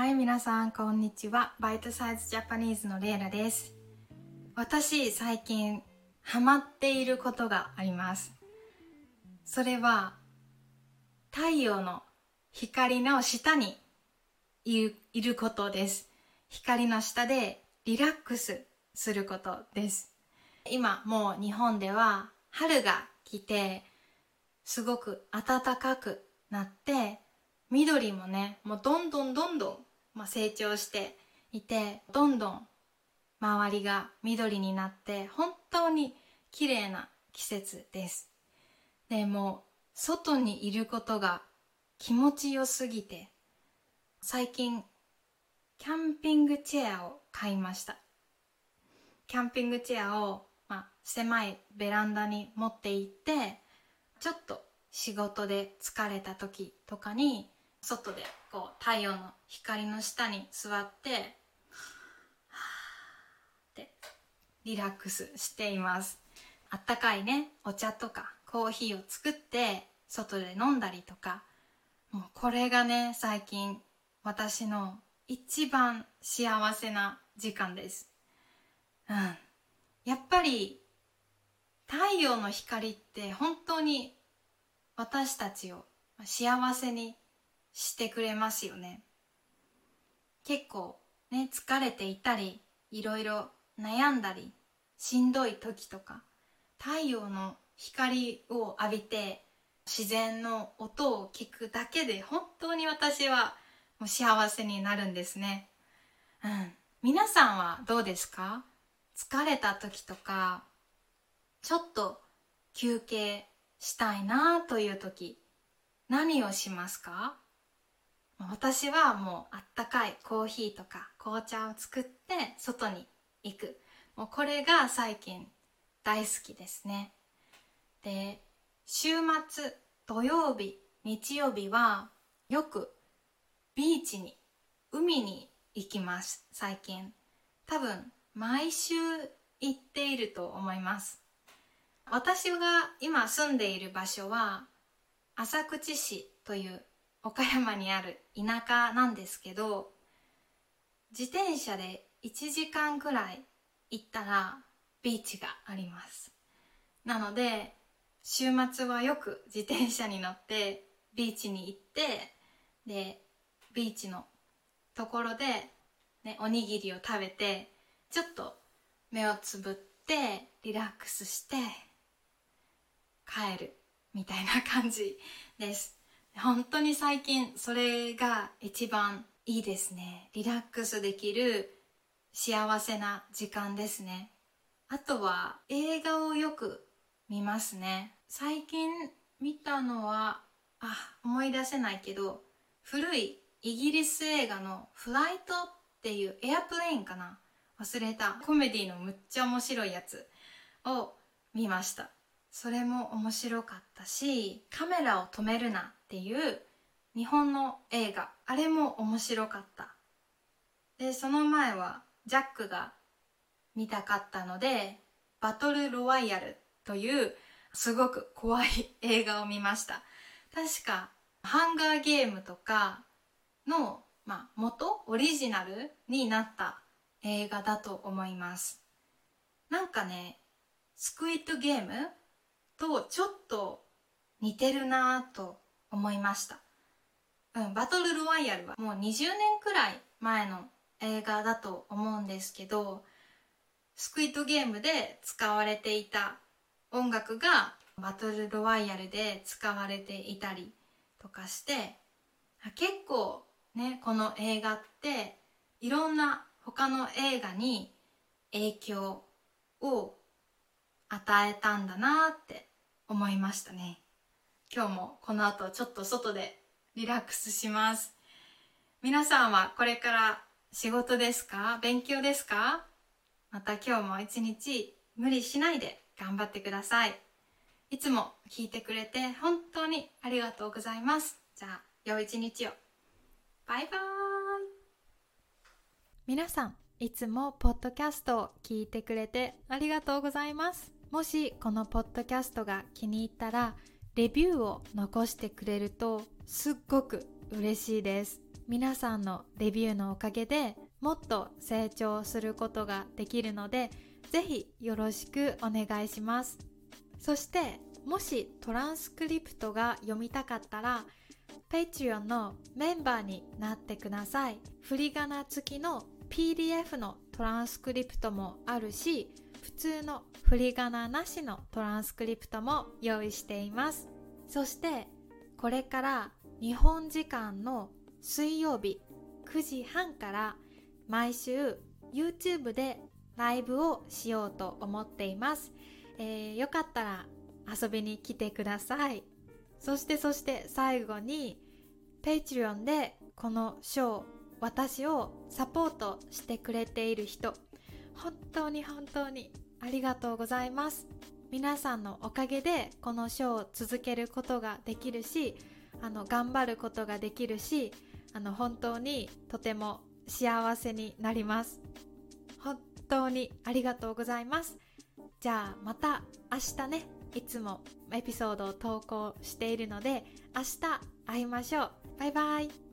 はい、皆さん、こんにちは。バイトサイズジャパニーズのレイラです。私、最近、ハマっていることがあります。それは、太陽の光の下にいるいることです。光の下でリラックスすることです。今、もう日本では春が来て、すごく暖かくなって、緑もね、もうどんどんどんどん、まあ、成長していて、どんどん周りが緑になって、本当に綺麗な季節です。でも、外にいることが気持ちよすぎて、最近、キャンピングチェアを買いました。キャンピングチェアを、まあ、狭いベランダに持って行って、ちょっと仕事で疲れた時とかに外でこう太陽の光の下に座ってはーってリラックスしています。あったかいねお茶とかコーヒーを作って外で飲んだりとか。もうこれがね最近私の一番幸せな時間です。うん。やっぱり太陽の光って本当に私たちを幸せにしてくれますよね。結構ね疲れていたりいろいろ悩んだりしんどい時とか太陽の光を浴びて自然の音を聞くだけで本当に私はもう幸せになるんですね。うん。皆さんはどうですか？疲れた時とかちょっと休憩したいなという時何をしますか？私はもうあったかいコーヒーとか紅茶を作って外に行く。もうこれが最近大好きですね。で週末土曜日日曜日はよくビーチに海に行きます。最近。多分毎週行っていると思います。私が今住んでいる場所は浅口市という岡山にある田舎なんですけど自転車で1時間くらい行ったらビーチがあります。なので週末はよく自転車に乗ってビーチに行ってでビーチのところで、ね、おにぎりを食べてちょっと目をつぶってリラックスして帰るみたいな感じです。本当に最近それが一番いいですね。リラックスできる幸せな時間ですね。あとは映画をよく見ますね。最近見たのはあ思い出せないけど古いイギリス映画の「フライト」っていうエアプレインかな。忘れた。コメディのむっちゃ面白いやつを見ました。それも面白かったしカメラを止めるなっていう日本の映画あれも面白かった。でその前はジャックが見たかったのでバトルロワイヤルというすごく怖い映画を見ました。確かハンガーゲームとかの、まあ、元オリジナルになった映画だと思います。なんかねスクイットゲームとちょっと似てるなぁと思いました、うん、バトルロワイヤルはもう20年くらい前の映画だと思うんですけどスクイットゲームで使われていた音楽がバトルロワイヤルで使われていたりとかして結構ねこの映画っていろんな他の映画に影響を与えたんだなって思いましたね。今日もこの後ちょっと外でリラックスします。皆さんはこれから仕事ですか？勉強ですか？また今日も一日無理しないで頑張ってください。いつも聞いてくれて本当にありがとうございます。じゃあ良い一日を。バイバーイ。皆さんいつもポッドキャストを聞いてくれてありがとうございます。もしこのポッドキャストが気に入ったらレビューを残してくれるとすっごく嬉しいです。皆さんのレビューのおかげでもっと成長することができるのでぜひよろしくお願いします。そしてもしトランスクリプトが読みたかったら Patreon のメンバーになってください。振り仮名付きの PDF のトランスクリプトもあるし普通の振り仮名なしのトランスクリプトも用意しています。そしてこれから日本時間の水曜日9時半から毎週 YouTube でライブをしようと思っています、えー、よかったら遊びに来てください。そしてそして最後に Patreon でこのショー私をサポートしてくれている人。本当に本当にありがとうございます。皆さんのおかげでこのショーを続けることができるしあの頑張ることができるしあの本当にとても幸せになります。本当にありがとうございます。じゃあまた明日ね。いつもエピソードを投稿しているので明日会いましょう。バイバイ。